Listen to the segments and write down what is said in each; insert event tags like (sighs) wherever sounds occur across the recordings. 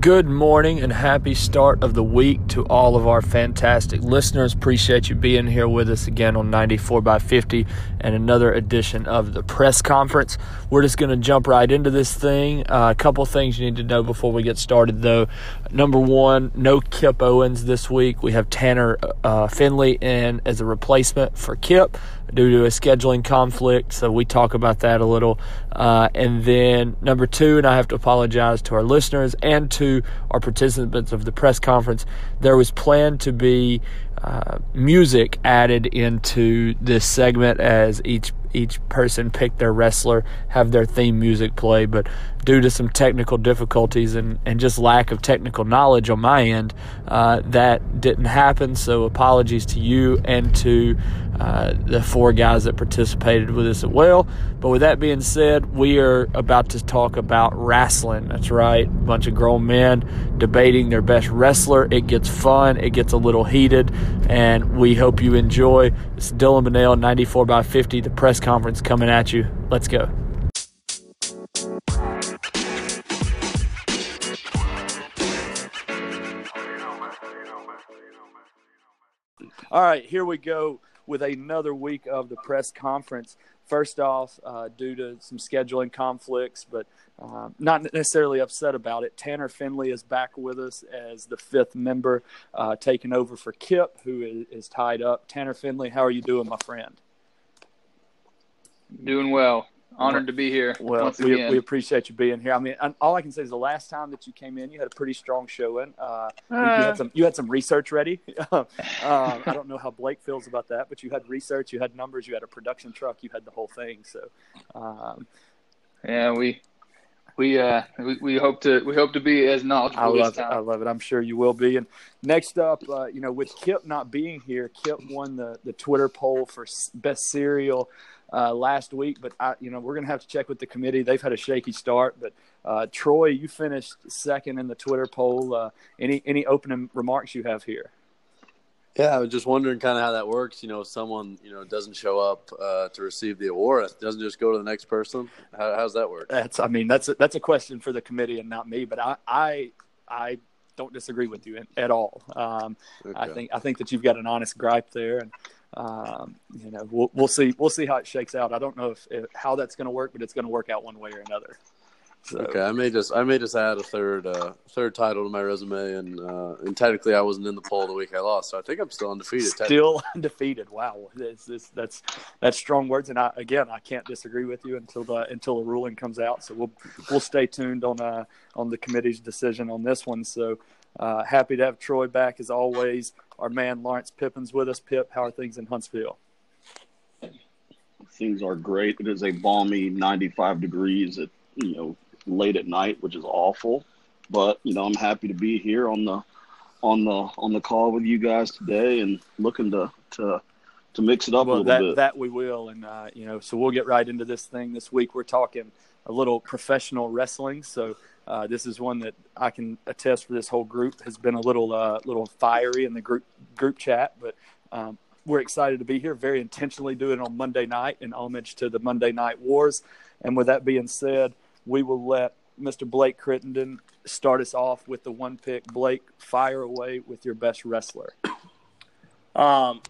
Good morning and happy start of the week to all of our fantastic listeners. Appreciate you being here with us again on 94 by 50 and another edition of the press conference. We're just going to jump right into this thing. Uh, a couple things you need to know before we get started, though. Number one, no Kip Owens this week. We have Tanner uh, Finley in as a replacement for Kip due to a scheduling conflict. So we talk about that a little. Uh, and then number two, and I have to apologize to our listeners and to our participants of the press conference, there was planned to be uh, music added into this segment as each each person pick their wrestler, have their theme music play, but due to some technical difficulties and, and just lack of technical knowledge on my end, uh, that didn't happen. So apologies to you and to uh, the four guys that participated with us as well. But with that being said, we are about to talk about wrestling. That's right, a bunch of grown men debating their best wrestler. It gets fun, it gets a little heated, and we hope you enjoy. It's Dylan Bennell, 94 by 50, the press conference coming at you. Let's go. All right, here we go with another week of the press conference. First off, uh, due to some scheduling conflicts, but uh, not necessarily upset about it. Tanner Finley is back with us as the fifth member, uh, taking over for Kip, who is, is tied up. Tanner Finley, how are you doing, my friend? Doing well. Honored to be here. Well, we, we, appreciate you being here. I mean, all I can say is the last time that you came in, you had a pretty strong showing. Uh, uh, you had some you had some research ready. um, (laughs) I don't know how Blake feels about that, but you had research, you had numbers, you had a production truck, you had the whole thing. So, um, yeah, we we uh we, we hope to we hope to be as knowledgeable. I love it. I love it. I'm sure you will be. And next up, uh, you know, with Kip not being here, Kip won the the Twitter poll for best cereal uh, last week, but I, you know we're going to have to check with the committee. They've had a shaky start, but uh, Troy, you finished second in the Twitter poll. Uh, any any opening remarks you have here? Yeah, I was just wondering kind of how that works. You know, if someone you know doesn't show up uh, to receive the award, doesn't just go to the next person. How, how's that work? That's I mean that's a, that's a question for the committee and not me. But I I I don't disagree with you at all. Um, okay. I think I think that you've got an honest gripe there, and um, you know, we'll, we'll see. We'll see how it shakes out. I don't know if, if how that's going to work, but it's going to work out one way or another. So. Okay, I may just I may just add a third uh, third title to my resume, and uh, and technically I wasn't in the poll the week I lost, so I think I'm still undefeated. Still (laughs) undefeated. Wow, this, this, that's that's strong words, and I, again I can't disagree with you until the until the ruling comes out. So we'll we'll stay tuned on uh, on the committee's decision on this one. So uh, happy to have Troy back as always. Our man Lawrence Pippin's with us. Pip, how are things in Huntsville? Things are great. It is a balmy 95 degrees at you know late at night, which is awful. But you know I'm happy to be here on the on the on the call with you guys today and looking to to to mix it up well, a little that, bit. That we will, and uh, you know, so we'll get right into this thing this week. We're talking a little professional wrestling, so uh, this is one that I can attest for this whole group has been a little uh, little fiery in the group group chat, but um, we're excited to be here. Very intentionally doing it on Monday night in homage to the Monday Night Wars. And with that being said, we will let Mr. Blake Crittenden start us off with the one pick. Blake, fire away with your best wrestler. Um,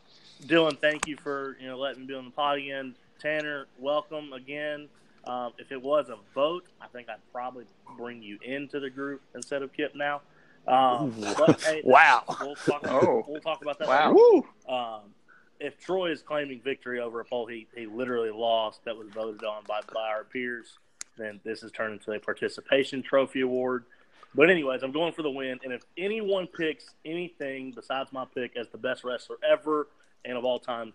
Dylan, thank you for you know letting me be on the pod again. Tanner, welcome again. Um, if it was a vote, I think I'd probably bring you into the group instead of Kip now. Um, but, hey, (laughs) wow. We'll talk, about, oh. we'll talk about that. Wow. Um, if Troy is claiming victory over a poll he, he literally lost that was voted on by, by our peers, then this has turned into a participation trophy award. But anyways, I'm going for the win. And if anyone picks anything besides my pick as the best wrestler ever and of all time,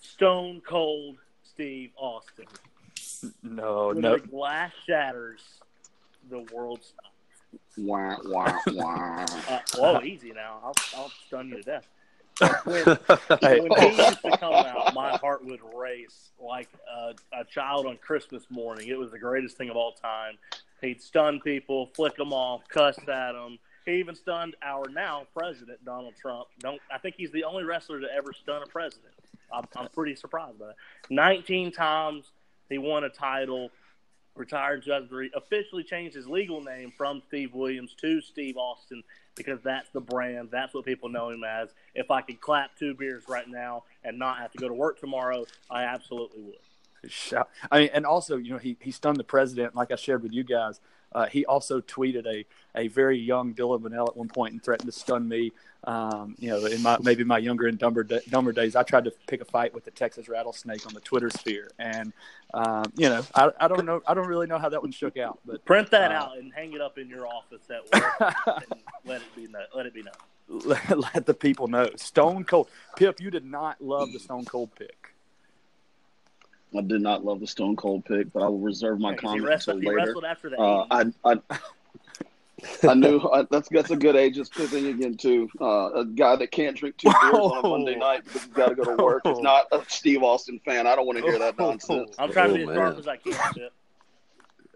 Stone Cold Steve Austin. No, when no. The glass shatters, the world stops. Wah, wah, wah. uh, whoa, easy now. I'll, I'll stun you to death. (laughs) When, hey. when he used to come out, my heart would race like a, a child on Christmas morning. It was the greatest thing of all time. He'd stun people, flick them off, cuss at them. He even stunned our now president, Donald Trump. Don't I think he's the only wrestler to ever stun a president. I'm, I'm pretty surprised by that. 19 times he won a title. retired judge officially changed his legal name from Steve Williams to Steve Austin because that's the brand. That's what people know him as. If I could clap two beers right now and not have to go to work tomorrow, I absolutely would. Shout. I mean, and also, you know, he, he stunned the president, like I shared with you guys. Uh, he also tweeted a, a very young Dylan Vannell at one point and threatened to stun me. Um, you know, in my maybe my younger and dumber dumber days, I tried to pick a fight with the Texas rattlesnake on the Twitter sphere, and um, you know, I, I don't know, I don't really know how that one shook out. But print that uh, out and hang it up in your office at work, and (laughs) let it be known. Let it be known. Let, let the people know. Stone Cold Pip, you did not love the Stone Cold pick. I did not love the Stone Cold pick, but I will reserve my comment wrestled, until later. wrestled after that. Uh, I, I, I knew I, that's that's a good ageist thing again too. Uh, a guy that can't drink two beers on a Monday night because he's got to go to work is not a Steve Austin fan. I don't want to hear that nonsense. I'm trying to be as sharp as I can.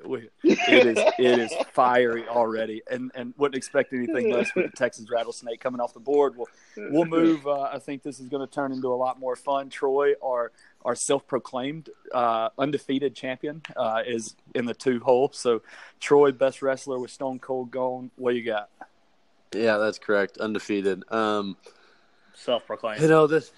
it is it is fiery already, and and wouldn't expect anything less with the Texas rattlesnake coming off the board. We'll we'll move. Uh, I think this is going to turn into a lot more fun. Troy, our our self-proclaimed uh, undefeated champion, uh, is in the two hole. So, Troy, best wrestler with Stone Cold gone. What you got? Yeah, that's correct. Undefeated. Um, self-proclaimed. You know this.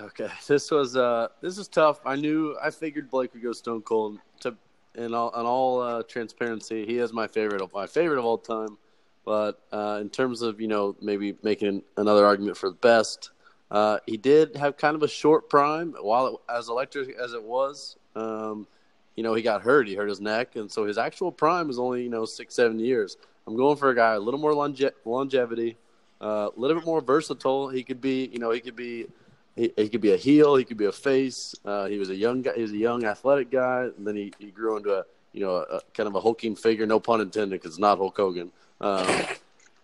Okay, (laughs) this was uh, this is tough. I knew I figured Blake would go Stone Cold. To in all in all uh, transparency, he is my favorite of my favorite of all time. But uh, in terms of you know maybe making another argument for the best, uh, he did have kind of a short prime while it, as electric as it was. Um, you know, he got hurt. He hurt his neck, and so his actual prime was only you know six seven years. I'm going for a guy a little more longe- longevity, uh, a little bit more versatile. He could be you know he could be he, he could be a heel. He could be a face. Uh, he was a young guy. He was a young athletic guy, and then he, he grew into a you know a, a kind of a hulking figure. No pun intended, because it's not Hulk Hogan. Um,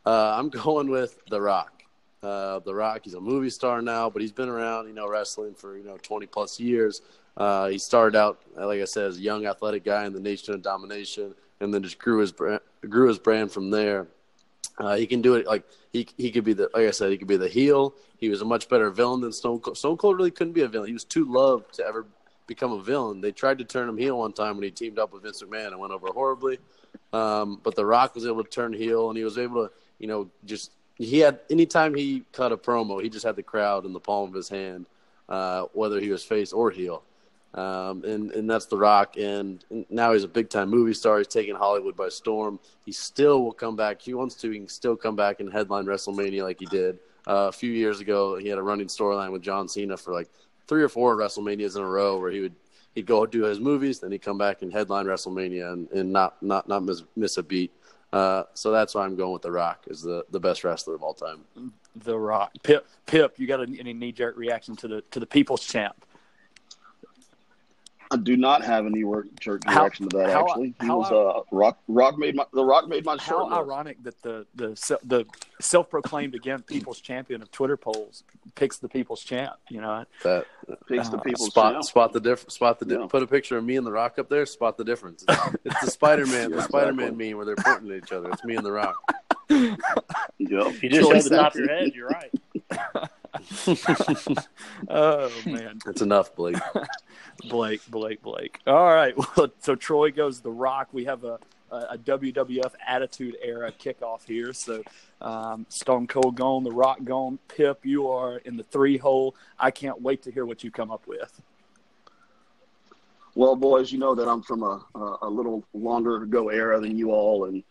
uh, I'm (laughs) going with The Rock. Uh, the Rock, he's a movie star now, but he's been around, you know, wrestling for you know 20 plus years. Uh, he started out, like I said, as a young athletic guy in the Nation of Domination, and then just grew his brand, grew his brand from there. Uh, he can do it like he he could be the like I said, he could be the heel. He was a much better villain than Stone Cold. Stone Cold really couldn't be a villain. He was too loved to ever become a villain. They tried to turn him heel one time when he teamed up with Vince McMahon and went over horribly. Um, but The Rock was able to turn heel, and he was able to, you know, just he had anytime he cut a promo, he just had the crowd in the palm of his hand, uh, whether he was face or heel. Um, and and that's The Rock, and, now he's a big time movie star. He's taking Hollywood by storm. He still will come back. He wants to. He can still come back and headline WrestleMania like he did uh, a few years ago. He had a running storyline with John Cena for like three or four WrestleManias in a row, where he would he'd go do his movies, then he'd come back and headline WrestleMania and, and not not not miss, miss a beat. Uh, so that's why I'm going with The Rock as the, the best wrestler of all time. The Rock, Pip, Pip, you got any knee jerk reaction to the to the People's Champ? I do not have any work jerk reaction to that. How, actually, he was uh, Rock. Rock made my the Rock made my shirt. How ironic that the the the self proclaimed again People's Champion of Twitter polls picks the People's Champ. You know that picks uh, the People's spot champ. spot the difference. Spot the di- yeah. put a picture of me and the Rock up there. Spot the difference. It's, (laughs) it's the Spider Man, yeah, the Spider Man meme where they're pointing at each other. It's me and the Rock. (laughs) yep. You just show the top of your head. You're right. (laughs) (laughs) oh man, that's enough, Blake. (laughs) Blake, Blake, Blake. All right. (laughs) Well, so Troy goes the Rock. We have a, a, WWF Attitude Era kickoff here. So um, Stone Cold gone, the Rock gone. Pip, you are in the three hole. I can't wait to hear what you come up with. Well, boys, you know that I'm from a, a, a little longer ago era than you all, and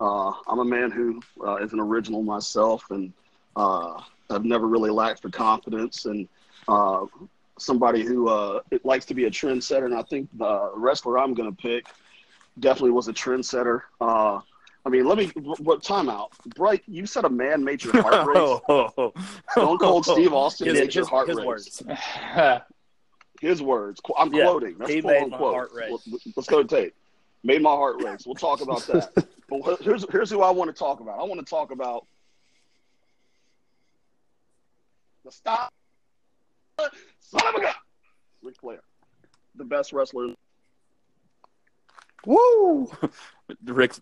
uh, I'm a man who uh, is an original myself, and uh, I've never really lacked for confidence. And uh, somebody who uh, likes to be a trendsetter, and I think the wrestler I'm going to pick definitely was a trendsetter. Uh, I mean, let me what timeout. Bright, you said a man made your heart (laughs) race. Stone Cold (laughs) Steve Austin his, made your heart his race. Words. (laughs) his words. I'm yeah, quoting. That's he quote made unquote. My heart race. Let's go to tape. Made my heart race. We'll talk about that. but here's here's who I want to talk about. I want to talk about the stop son of a gun. Ric Flair, the best wrestler. Woo! (laughs) Rick, Ric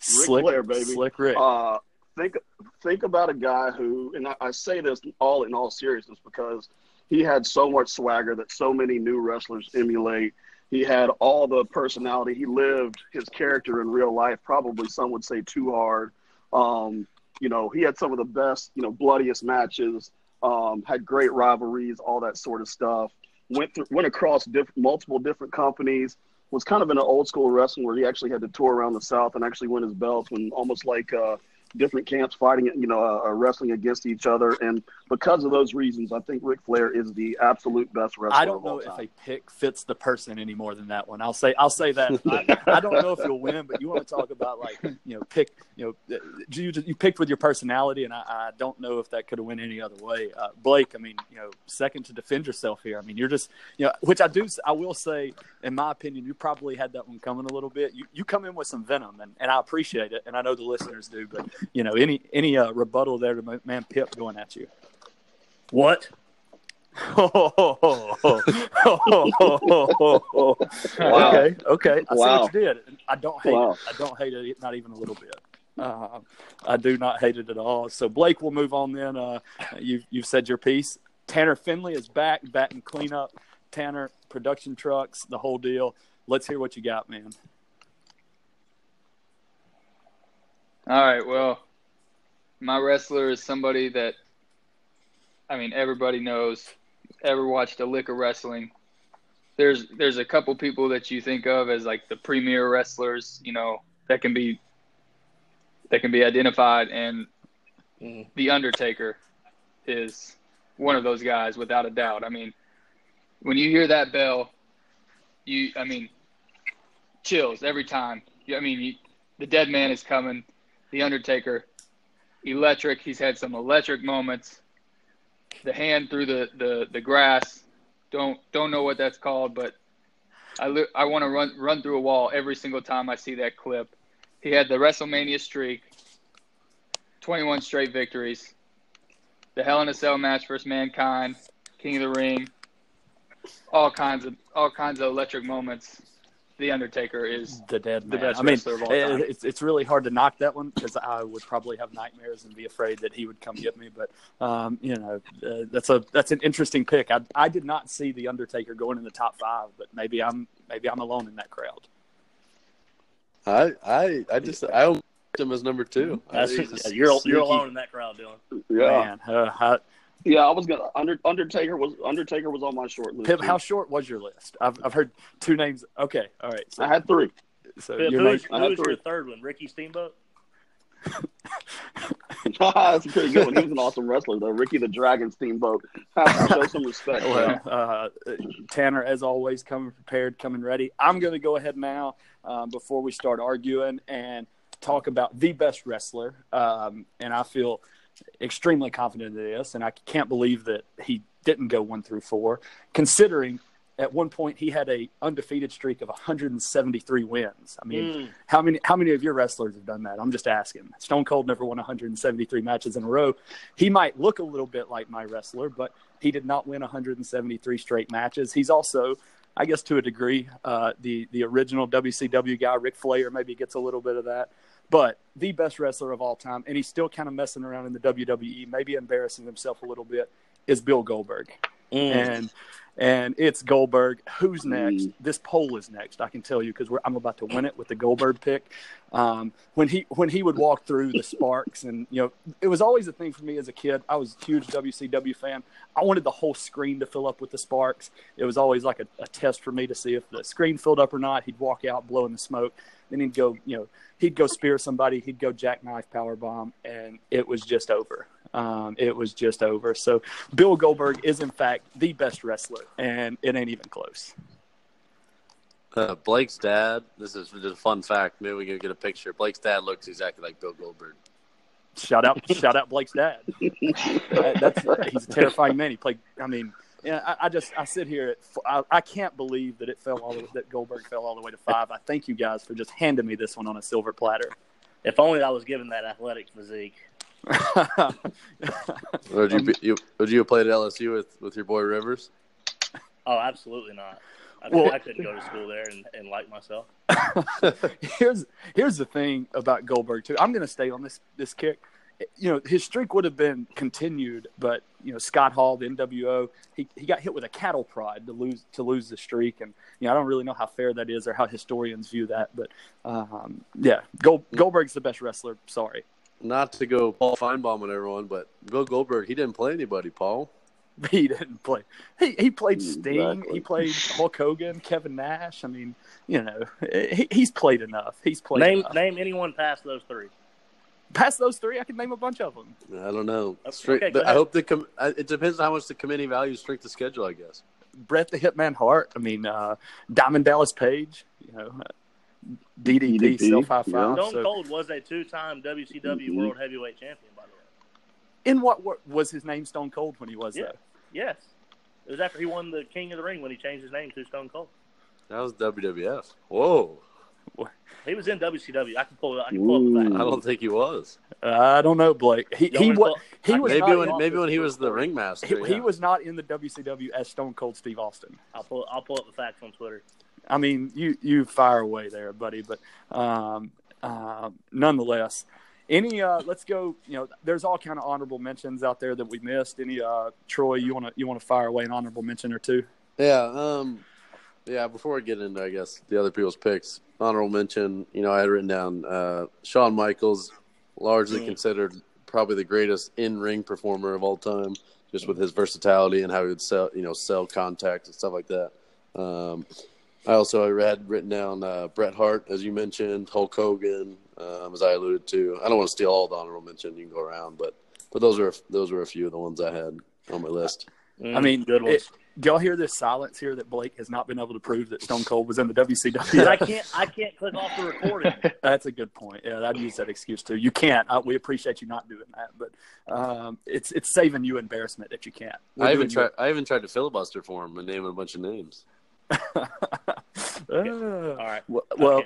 slick, Flair, baby. Slick Rick. Uh, think think about a guy who, and I, I say this all in all seriousness because he had so much swagger that so many new wrestlers emulate. He had all the personality. He lived his character in real life. Probably some would say too hard. Um, you know, he had some of the best, you know, bloodiest matches. Um, had great rivalries, all that sort of stuff. Went through, went across diff- multiple different companies. Was kind of in an old school wrestling where he actually had to tour around the South and actually win his belts when almost like uh, different camps fighting, you know, uh, wrestling against each other. And because of those reasons, I think Ric Flair is the absolute best wrestler. I don't know if a pick fits the person any more than that one. I'll say I'll say that. I, I, don't know if you'll win, but you want to talk about like you know pick you know you you picked with your personality, and I, I don't know if that could have went any other way. Uh, Blake, I mean, you know, second to defend yourself here. I mean, you're just you know, which I do. I will say, in my opinion, you probably had that one coming a little bit. You you come in with some venom, and, and I appreciate it, and I know the listeners do. But you know, any any uh, rebuttal there to man Pip going at you? What? (laughs) wow. Okay, okay. I wow. see what you did. I don't hate wow. it. I don't hate it, not even a little bit. Uh, I do not hate it at all. So Blake, we'll move on then. Uh, you've you've said your piece. Tanner Finley is back, batting cleanup. Tanner, production trucks, the whole deal. Let's hear what you got, man. All right. Well, my wrestler is somebody that I mean everybody knows. Ever watched a lick of wrestling? There's there's a couple people that you think of as like the premier wrestlers, you know, that can be that can be identified, and mm. the Undertaker is one of those guys without a doubt. I mean, when you hear that bell, you I mean, chills every time. I mean, you, the dead man is coming. The Undertaker electric. He's had some electric moments. The hand through the, the, the grass. Don't don't know what that's called, but I I want to run run through a wall every single time I see that clip. He had the WrestleMania streak, 21 straight victories, the Hell in a Cell match versus Mankind, King of the Ring, all kinds of all kinds of electric moments the Undertaker is the dead man. The best I mean, it's it's really hard to knock that one because I would probably have nightmares and be afraid that he would come get me. But um, you know, uh, that's a that's an interesting pick. I I did not see the Undertaker going in the top five, but maybe I'm maybe I'm alone in that crowd. I I I just I him as number two. Just, you're you're alone in that crowd, Dylan. Yeah. Man, uh, I, yeah, I was gonna Under, Undertaker was Undertaker was on my short list. Pip, how short was your list? I've I've heard two names. Okay, all right. So, I had three. So Pip, who's, who's your third one? Ricky Steamboat. (laughs) That's a pretty good one. He was an awesome wrestler, though. Ricky the Dragon Steamboat. (laughs) Have show some respect. Well, uh, Tanner, as always, coming prepared, coming ready. I'm going to go ahead now um, before we start arguing and talk about the best wrestler. Um, and I feel extremely confident in this, and I can't believe that he didn't go one through four, considering at one point he had a undefeated streak of 173 wins. I mean, mm. how many how many of your wrestlers have done that? I'm just asking. Stone Cold never won 173 matches in a row. He might look a little bit like my wrestler, but he did not win 173 straight matches. He's also I guess to a degree, uh, the the original WCW guy, Ric Flair, maybe gets a little bit of that but the best wrestler of all time, and he's still kind of messing around in the WWE, maybe embarrassing himself a little bit, is Bill Goldberg. Mm. And and it's Goldberg. Who's next? Mm. This poll is next. I can tell you because I'm about to win it with the Goldberg pick. Um, when he when he would walk through the sparks, and you know, it was always a thing for me as a kid. I was a huge WCW fan. I wanted the whole screen to fill up with the sparks. It was always like a, a test for me to see if the screen filled up or not. He'd walk out blowing the smoke. Then he'd go, you know, he'd go spear somebody, he'd go jackknife power bomb, and it was just over. Um, it was just over. So Bill Goldberg is in fact the best wrestler, and it ain't even close. Uh, Blake's dad. This is just a fun fact. Maybe we can get a picture. Blake's dad looks exactly like Bill Goldberg. Shout out! shout out Blake's dad. (laughs) that's he's a terrifying man. He played. I mean, yeah, I, I, just I sit here. At, I, I can't believe that it fell all the, that Goldberg fell all the way to five. I thank you guys for just handing me this one on a silver platter. If only I was given that athletic physique. (laughs) would you, you would you have played at LSU with, with your boy Rivers? Oh, absolutely not. I, well, I couldn't go to school there and, and like myself. (laughs) here's here's the thing about Goldberg too. I'm going to stay on this this kick you know, his streak would have been continued, but you know, Scott Hall, the NWO, he, he got hit with a cattle prod to lose to lose the streak, and you know, I don't really know how fair that is or how historians view that, but um, yeah, Gold, Goldberg's the best wrestler. Sorry, Not to go Paul Finebaum and everyone, but Bill Goldberg, he didn't play anybody, Paul. (laughs) he didn't play. He he played Mm, Sting. exactly. He played Hulk Hogan, Kevin Nash. I mean, you know, he, he's played enough. He's played Name enough. name anyone past those three. Past those three, I could name a bunch of them. I don't know. Okay, Straight, go but I hope the com- I- it depends on how much the committee values strength of schedule. I guess. Bret the Hitman Hart. I mean, uh, Diamond Dallas Page. You know, DDP, DDP, self high yeah. five. Stone Cold was a two-time WCW Mhm. World Heavyweight Champion, by the way. in what was his name? Stone Cold when he was Yeah. there. Yes, it was after he won the King of the Ring when he changed his name to Stone Cold. That was WWF. Whoa. He was in WCW. I can pull it. I can pull up the I don't think he was. I don't know, Blake. He he wanna was pull- he was Maybe when maybe when he was the ringmaster. he, he was not in the WCW as Stone Cold Steve Austin. I'll pull. I'll pull up the facts on Twitter. I mean, you you fire away there, buddy. But um, uh, nonetheless, any uh, let's go. You know, there's all kind of honorable mentions out there that we missed. Any uh, Troy, you want to you want to fire away an honorable mention or two? Yeah, um, yeah. Before I get into, I guess the other people's picks, honorable mention. You know, I had written down uh, Shawn Michaels, largely Mm. considered probably the greatest in-ring performer of all time, just with his versatility and how he would sell, you know, sell contact and stuff like that. Um, I also had written down uh, Bret Hart, as you mentioned, Hulk Hogan, um, as I alluded to. I don't want to steal all the honorable mention. You can go around, but but those are those were a few of the ones I had on my list. Mm, I mean, good ones. it- Do y'all hear this silence here that Blake has not been able to prove that Stone Cold was in the But I WCW? can't. I can't click off the recording. (laughs) That's a good point. Yeah, I'd use that excuse too. You can't. Uh, we appreciate you not doing that, but um, it's it's saving you embarrassment that you can't. We're I even doing tried. I even tried to filibuster for him and name a bunch of names. (laughs) Uh, All right. well, well.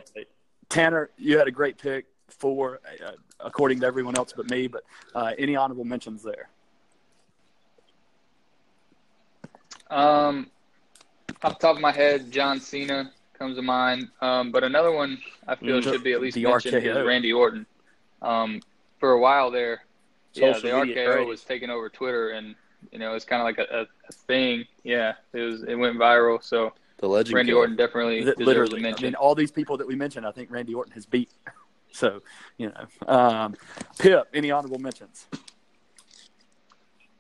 Tanner, you had a great pick for, uh, according to everyone else but me. But uh, any honorable mentions there? Um, off the top of my head, John Cena comes to mind. Um, but another one I feel Mm, should be at least the mentioned RKO. is Randy Orton. Um, for a while there, yeah, the media RKO craze. was taking over Twitter, and you know it's kind of like a, a, a thing. Yeah, it was it went viral. So The legend. Randy killer. Orton definitely Li- deserves a Literally, I mean, all these people that we mentioned, I think Randy Orton has beat. (laughs) So, you know, um, Pip, any honorable mentions?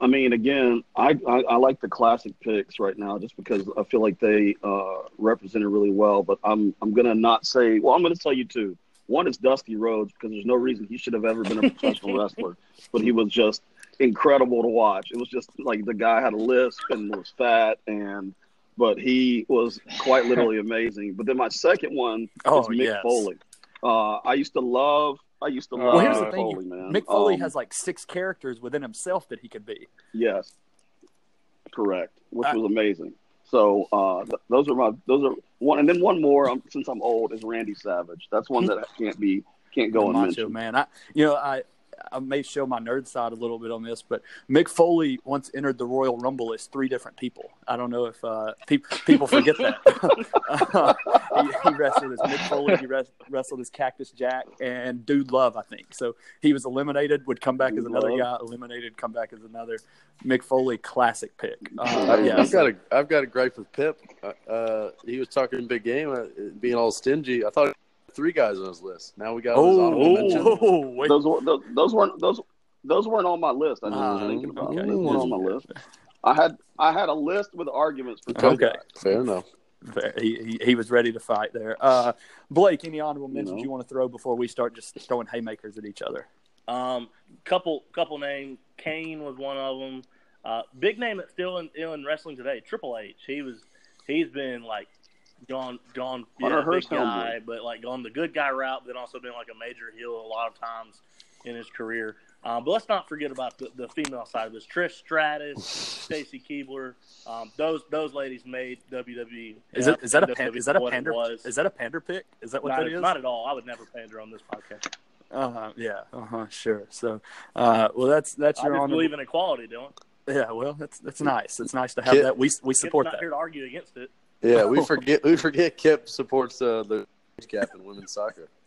I mean, again, I, I, I like the classic picks right now just because I feel like they uh, represented really well. But I'm I'm gonna not say. Well, I'm gonna tell you two. One is Dusty Rhodes because there's no reason he should have ever been a professional (laughs) wrestler, but he was just incredible to watch. It was just like the guy had a lisp and was fat, and but he was quite literally (laughs) amazing. But then my second one Oh, is Mick yes. Foley. Uh, I used to love. I used to love Well, here's Mick the thing, Foley, man. Mick Foley Um, has like six characters within himself that he could be. Yes, correct, which I- was amazing. So uh, th- those are my those are one, and then one more. Um, since I'm old, is Randy Savage. That's one that can't be can't go the Macho unmentioned. Man. I, you know, I, I may show my nerd side a little bit on this, but Mick Foley once entered the Royal Rumble as three different people. I don't know if uh, pe- people forget that. (laughs) He, he wrestled as Mick Foley. He res- wrestled as Cactus Jack and Dude Love, I think. So he was eliminated, would come back as another Love. guy, eliminated, come back as another. Mick Foley, classic pick. Uh, I've, yeah, I've got a I've got a gripe with Pip. Uh, Uh, he was talking big game, uh, being all stingy. I thought three guys on his list. Now we got his honorable oh, oh, wait. Those, were- those those weren't those those weren't on my list. I just Ah, was thinking about okay. them. Those weren't on my list. I had I had a list with arguments for two Okay. guys. Fair enough. Fair. He, he he was ready to fight there. Uh, Blake, any honorable mentions know. you want to throw before we start just throwing haymakers at each other? Um, couple couple names. Kane was one of them. Uh, big name that's still in, still in wrestling today. Triple H. He was. He's been like gone gone yeah, big guy, but like gone the good guy route. Then also been like a major heel a lot of times in his career. Um, but let's not forget about the, the female side of this. Trish Stratus, (laughs) Stacy Keibler. Um, those those ladies made WWE. Is uh, it is that a pan, is that a pander was. is that a pander pick? Is that what not, that is? not at all. I would never pander on this podcast. Uh-huh, yeah, uh-huh, sure. So, uh, well, that's that's I your just honorable. believe in equality, Dylan. Yeah, well, that's that's nice. It's nice to have that. We we support not that. here to argue against it. Yeah, we (laughs) forget we forget Kip supports uh, the cap in women's soccer. (laughs)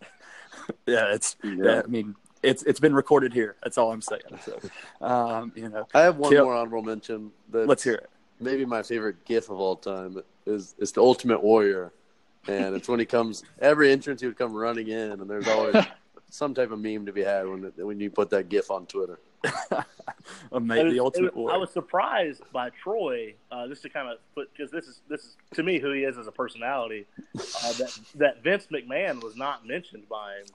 Yeah, it's yeah. Yeah. I mean, it's it's been recorded here. That's all I'm saying. So, um, you know, I have one Kip- more honorable mention. That let's hear it. maybe my favorite GIF of all time is is the Ultimate Warrior, and it's when he comes every entrance he would come running in, and there's always (laughs) some type of meme to be had when when you put that GIF on Twitter. (laughs) Amazing, It the ultimate was- I was surprised by Troy, uh, just to kind of put because this is this is to me who he is as a personality. Uh, that (laughs) that Vince McMahon was not mentioned by him,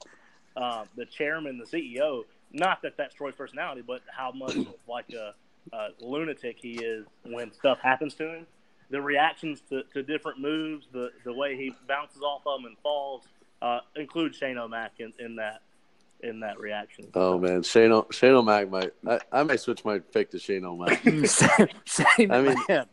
uh, the chairman, the CEO. Not that that's Troy's personality, but how much like a, a lunatic he is when stuff happens to him. The reactions to, to different moves, the the way he bounces off of them and falls, uh, include Shane O'Mac in, in that in that reaction. Oh man, Shane O- Shane O'Mac might I, I might switch my pick to Shane O'Mac. (laughs) Shane I mean, McMahon.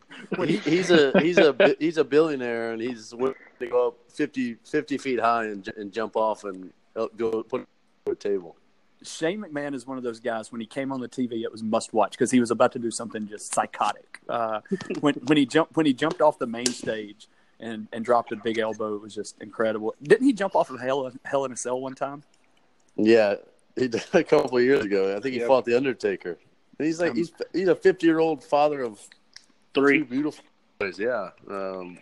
he, he's a he's a he's a billionaire and he's willing to go up 50, 50 feet high and, and jump off and help go put on a table. Shane McMahon is one of those guys. When he came on the TV, it was must watch because he was about to do something just psychotic. Uh, when when he jumped when he jumped off the main stage and and dropped a big elbow, it was just incredible. Didn't he jump off of Hell Hell in a Cell one time? Yeah, he did a couple of years ago. I think he Yep. fought the Undertaker. And he's like Um, he's he's a fifty year old father of Three. two beautiful boys. Yeah. Um,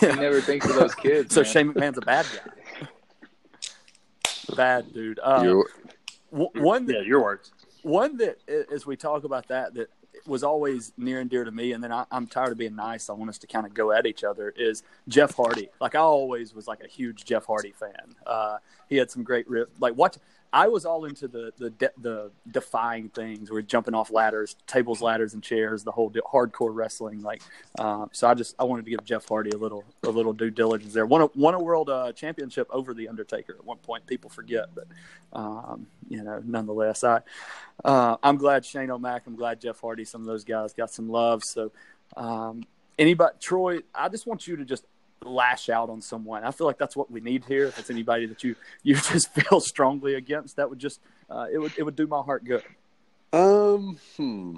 He never thinks of those kids. (laughs) So man. Shane McMahon's a bad guy. Bad dude. Uh, you're- w- one that Yeah, your words. one that as we talk about that that was always near and dear to me and then I, i'm tired of being nice. I want us to kind of go at each other is jeff hardy. Like i always was like a huge jeff hardy fan. Uh, he had some great like what i was all into the the de- the defying things we're jumping off ladders tables ladders and chairs the whole de- hardcore wrestling like um, so i just i wanted to give jeff hardy a little a little due diligence there won a, won a world uh, championship over the undertaker at one point people forget but um, you know nonetheless i uh, I'm glad Shane O'Mac. I'm glad Jeff Hardy. Some of those guys got some love. So, um, anybody, Troy, I just want you to just lash out on someone. I feel like that's what we need here. If it's anybody that you you (laughs) just feel strongly against, that would just uh, it would it would do my heart good. um, hmm.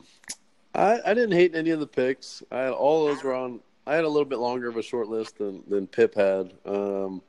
I I didn't hate any of the picks. I had all those were on. I had a little bit longer of a short list than than Pip had. Um,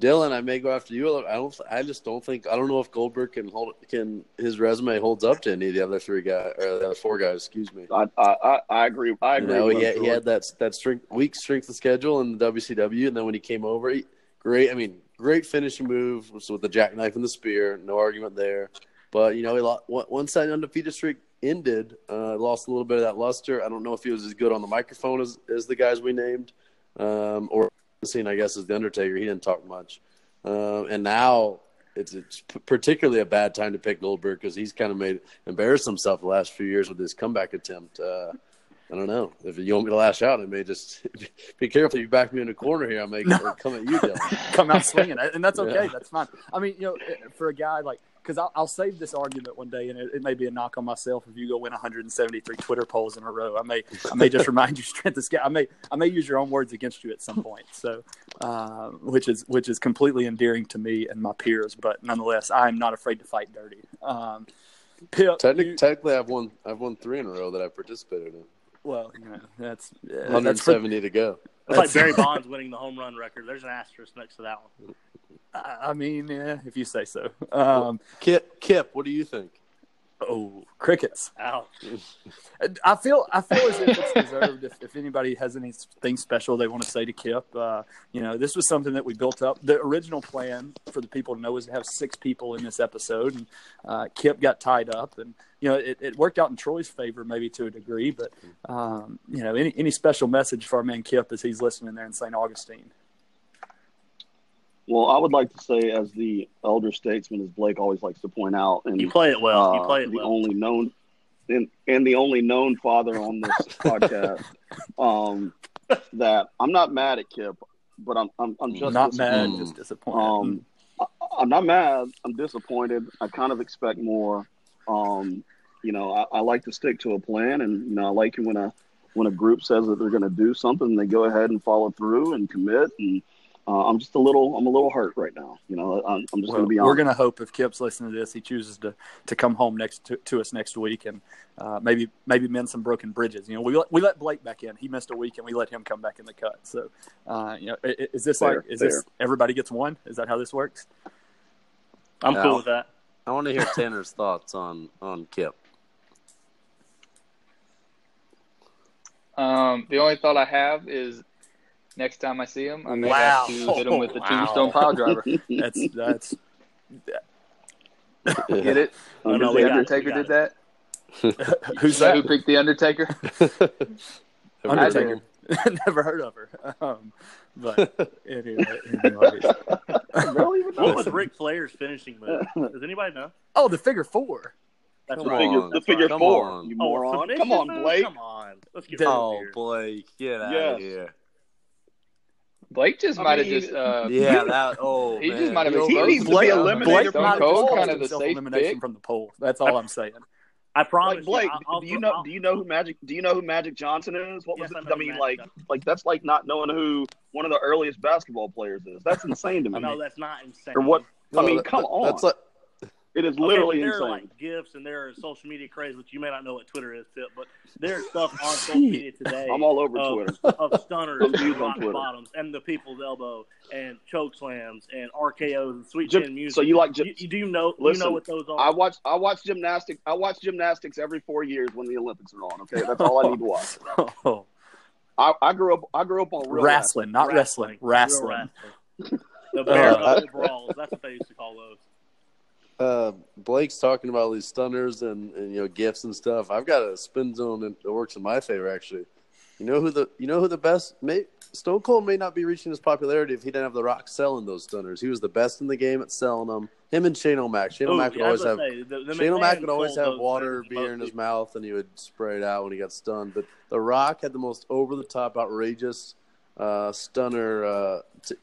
Dylan, I may go after you. I don't. I just don't think. I don't know if Goldberg can hold. Can his resume holds up to any of the other three guys or the other four guys? Excuse me. I, I, I, I agree. I You agree. know, with he had, he had that that strength, weak strength of schedule in the WCW, and then when he came over, he, great. I mean, great finishing move was with the jackknife and the spear. No argument there. But you know, he lost, once that undefeated streak ended, uh, lost a little bit of that luster. I don't know if he was as good on the microphone as, as the guys we named, um, or scene I guess is the Undertaker. He didn't talk much, um, and now. It's, it's particularly a bad time to pick Goldberg because he's kind of made embarrassed himself the last few years with his comeback attempt. Uh, I don't know. If you want me to lash out, I may just (laughs) be careful. You back me in a corner here, I may No. come at you, (laughs) Come out swinging, and that's okay. Yeah. That's fine. I mean, you know, for a guy like because I'll, I'll save this argument one day, and it, it may be a knock on myself if you go win 173 Twitter polls in a row. I may, I may just (laughs) remind you strength of scale. I may, I may use your own words against you at some point. So, uh, which is which is completely endearing to me and my peers, but nonetheless, I am not afraid to fight dirty. Um, Pip, Technic- you- technically, I've won. I've won three in a row that I've participated in. well, you know, that's uh, that's for, 170 to go. It's like Barry (laughs) Bonds winning the home run record. There's an asterisk next to that one. I mean, yeah, if you say so. Um, Kip, Kip, what do you think? oh, crickets. Ouch. I feel I feel as if it's (laughs) deserved. If, if anybody has anything special they want to say to Kip, uh, you know, this was something that we built up. The original plan for the people to know was to have six people in this episode, and uh, Kip got tied up, and you know, it, it worked out in Troy's favor maybe to a degree. But um, you know, any any special message for our man Kip as he's listening there in St. Augustine? Well, I would like to say, as the elder statesman, as Blake always likes to point out, and You play it well. You uh, play it the well. only known and, and the only known father on this (laughs) podcast, um, that I'm not mad at Kip, but I'm I'm, I'm just Not mad, just disappointed. Um, I, I'm not mad. I'm disappointed. I kind of expect more. Um, you know, I, I like to stick to a plan, and you know, I like it when a when a group says that they're going to do something, they go ahead and follow through and commit. And uh, I'm just a little, I'm a little hurt right now. You know, I'm, I'm just Well, going to be honest. we're going to hope if Kip's listening to this, he chooses to, to come home next to, to us next week and uh, maybe maybe mend some broken bridges. You know, we let, we let Blake back in. He missed a week, and we let him come back in the cut. So, uh, you know, i- i- is this Fair, like is this everybody gets one? Is that how this works? I'm Yeah. cool with that. I want to hear (laughs) Tanner's thoughts on on Kip. Um, the only thought I have is next time I see him, I may Wow. have to hit him with the (laughs) Wow. tombstone pile driver. (laughs) That's that's Get it? Oh, no, Because we the Undertaker we got did that. (laughs) who's that that? who picked the Undertaker? Undertaker. Never heard of her. Um, but anyway, anyways. What was Ric Flair's finishing move? Does anybody know? Oh, the figure four. That's Come right. on. the That's figure right. Come four. on. You Oh, moron! submission Come on. Blake. Come on. Let's get The- out Oh, here. Blake, get out Yes. of here! Blake just I might have just. Uh, (laughs) Yeah, (laughs) that. Oh, He just man. might have You know, He exposed needs to be eliminated Blake Stone might have Cold, caused kind of the safe elimination pick. from the poll. That's all I'm saying. I promise Like Blake, you. I'll, do you I'll- know? I'll- Do you know who Magic? Do you know who Magic Johnson is? What was Yes, I it? know I mean, Magic like, Johnson like that's like not knowing who one of the earliest basketball players is. That's insane to (laughs) me. No, that's not insane. or what? I mean, that- come that- on. That's like It is Okay, literally there insane. are like gifs and there are social media craze, which you may not know what Twitter is, Tip, but there's (laughs) stuff on social media today I'm all over of, Twitter. of stunners I'm and huge on rock Twitter. bottoms and the people's elbow and choke slams and RKOs and sweet Gym- chin music. so you like gym- you, you do know you Listen, know what those are? I watch I watch gymnastics. I watch gymnastics every four years when the Olympics are on. Okay, that's all I need to watch. Oh, (laughs) I, I grew up. I grew up on real wrestling, not wrestling. Wrestling. wrestling. the bare Uh, knuckle brawls. That's what they used to call those. Uh, Blake's talking about these stunners and, and you know gifts and stuff. I've got a spin zone that works in my favor actually. You know who the you know who the best may Stone Cold may not be reaching his popularity if he didn't have The Rock selling those stunners. He was the best in the game at selling them. Him and Shane O'Mac. Shane Ooh, O'Mac would yeah, always have say, the, the Shane O'Mac would always have water, beer in his people. mouth, and he would spray it out when he got stunned. But The Rock had the most over the top, outrageous uh, stunner. Uh, t-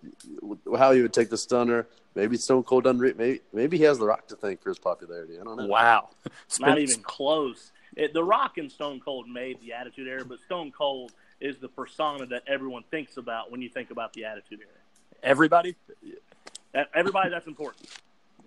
how he would take the stunner. Maybe Stone Cold done. Re- maybe maybe he has The Rock to thank for his popularity. I don't know. Wow. (laughs) Not even close. It, the Rock and Stone Cold made the Attitude Era, but Stone Cold is the persona that everyone thinks about when you think about the Attitude Era. Everybody, everybody, that's important.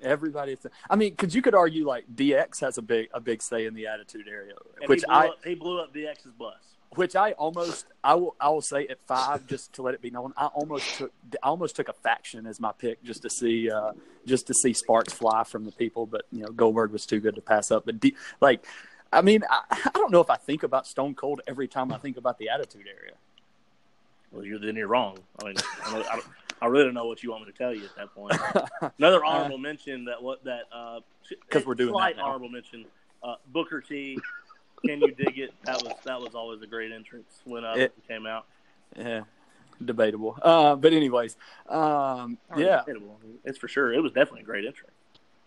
everybody. I mean, because you could argue like DX has a big a big say in the Attitude Era, And which he blew I up, he blew up DX's bus. Which I almost I will I will say at five just to let it be known I almost took I almost took a faction as my pick just to see uh, just to see sparks fly from the people, but you know Goldberg was too good to pass up. But D, like, I mean, I, I don't know if I think about Stone Cold every time I think about the Attitude Era. Well, you're then you're wrong. I mean, I, don't- I, don't- I really don't know what you want me to tell you at that point. Another honorable mention that what that uh (laughs) 'Cause we're doing slight that now. honorable mention. Uh, Booker T. Can you dig it? That was that was always a great entrance when uh, It- it came out. Yeah, debatable. Uh, but anyways, um, yeah, Incredible. it's for sure. It was definitely a great entrance.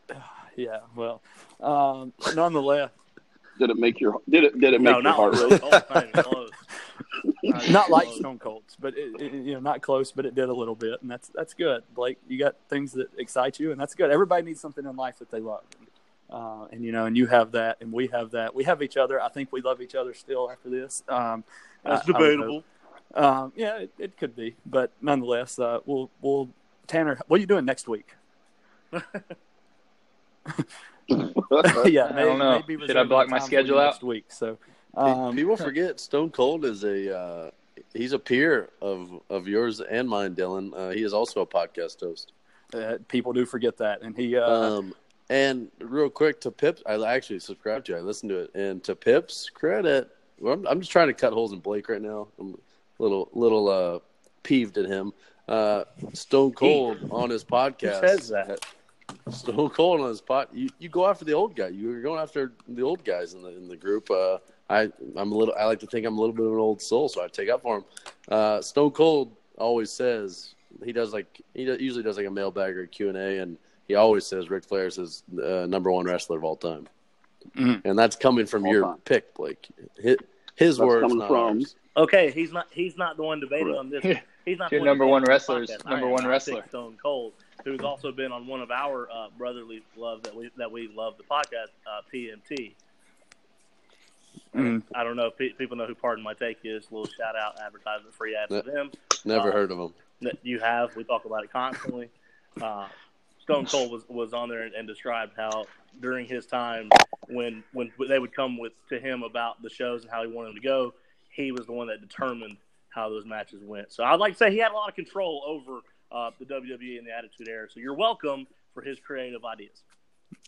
(sighs) yeah. Well, um, nonetheless, Did it make your did it did it make No, your not heart really. race? Oh, it's not close. Not not like. Stone Cold's, but it, it, you know, not close, but it did a little bit, and that's that's good. Blake, you got things that excite you, and that's good. Everybody needs something in life that they love, uh, and you know, and you have that, and we have that. We have each other. I think we love each other still after this. Um, That's I- I debatable. Um, yeah, it, it could be, but nonetheless, uh, we'll we'll Tanner, what are you doing next week? (laughs) (laughs) yeah, I don't know. maybe Should I reserve block my schedule you out? next week? So, um, People forget Stone Cold is a uh, he's a peer of of yours and mine, Dylan. Uh, he is also a podcast host. uh, people do forget that, and he. Uh, Um, and real quick to Pips, I actually subscribed to. it. I listened to it, and to Pips' credit, well, I'm, I'm just trying to cut holes in Blake right now. I'm a little little uh, peeved at him. Uh, Stone Cold on his podcast. says that? Stone Cold on his pot. You, you go after the old guy. You're going after the old guys in the in the group. Uh, I I'm a little. I like to think I'm a little bit of an old soul, so I take up for him. Uh, Stone Cold always says he does like he does, usually does like a mailbag or Q and A, and he always says Ric Flair is his uh, number one wrestler of all time, Mhm. and that's coming from All your time. pick, Blake. His, his That's words, coming not from- ours. Okay, he's not. He's not the one debating Correct. on this. (laughs) He's not Your the number one on this wrestler's number one wrestler. Stone Cold, who's also been on one of our uh, brotherly love that we that we love the podcast uh, PMT. Mm. I don't know if pe- people know who Pardon My Take is. A little shout out, advertisement, free ad for them. Never Uh, heard of them. that you have. We talk about it constantly. Uh, Stone (laughs) Cold was, was on there and, and described how during his time when when they would come with to him about the shows and how he wanted them to go, he was the one that determined how those matches went. So I'd like to say he had a lot of control over uh, the WWE and the Attitude Era. So you're welcome for his creative ideas.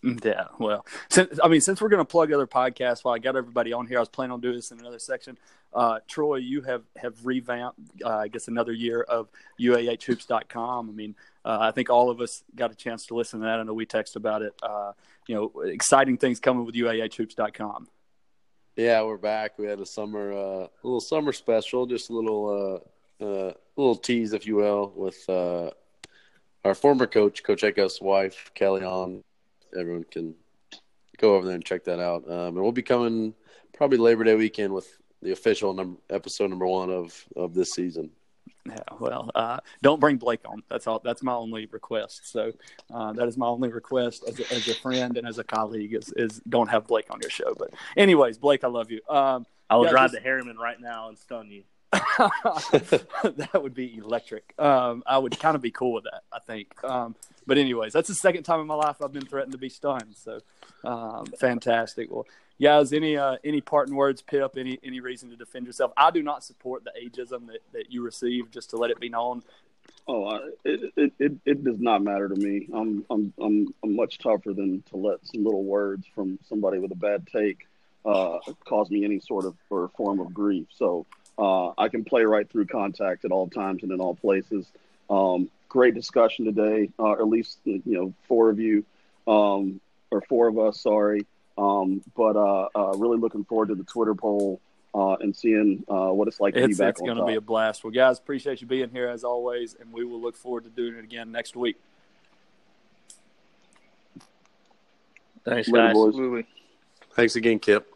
Yeah, well, since, I mean, since we're going to plug other podcasts, while I got everybody on here, I was planning on doing this in another section. Uh, Troy, you have have revamped, uh, I guess, another year of UAHhoops.com. I mean, uh, I think all of us got a chance to listen to that. I know we text about it. Uh, you know, exciting things coming with UAHhoops.com. Yeah, we're back. We had a summer, uh, a little summer special, just a little, uh, little tease, if you will, with our former coach, Coach Echo's wife, Kelly on. Everyone can go over there and check that out. Um, and we'll be coming probably Labor Day weekend with the official number, episode number one of of this season. Yeah, well, uh, don't bring Blake on. That's all. That's my only request. So uh, that is my only request as a, as a friend and as a colleague is, is don't have Blake on your show. But anyways, Blake, I love you. Um, I will yeah, drive just- to Harriman right now and stun you. (laughs) that would be electric. Um, I would kind of be cool with that. I think. Um, but anyways, that's the second time in my life I've been threatened to be stunned. So um, fantastic. Well, guys, any uh, any parting words, Pip? Any any reason to defend yourself? I do not support the ageism that, that you receive. Just to let it be known. Oh, I, it, it, it, it does not matter to me. I'm, I'm, I'm, I'm much tougher than to let some little words from somebody with a bad take uh, cause me any sort of or form of grief. So uh, I can play right through contact at all times and in all places. Um, great discussion today, uh, or at least you know four of you, um, or four of us. Sorry, um, but uh, uh, really looking forward to the Twitter poll uh, and seeing uh, what it's like to be It's, back it's on going to top. be a blast. Well, guys, appreciate you being here as always, and we will look forward to doing it again next week. Thanks, Later, guys. boys. Absolutely. Thanks again, Kip.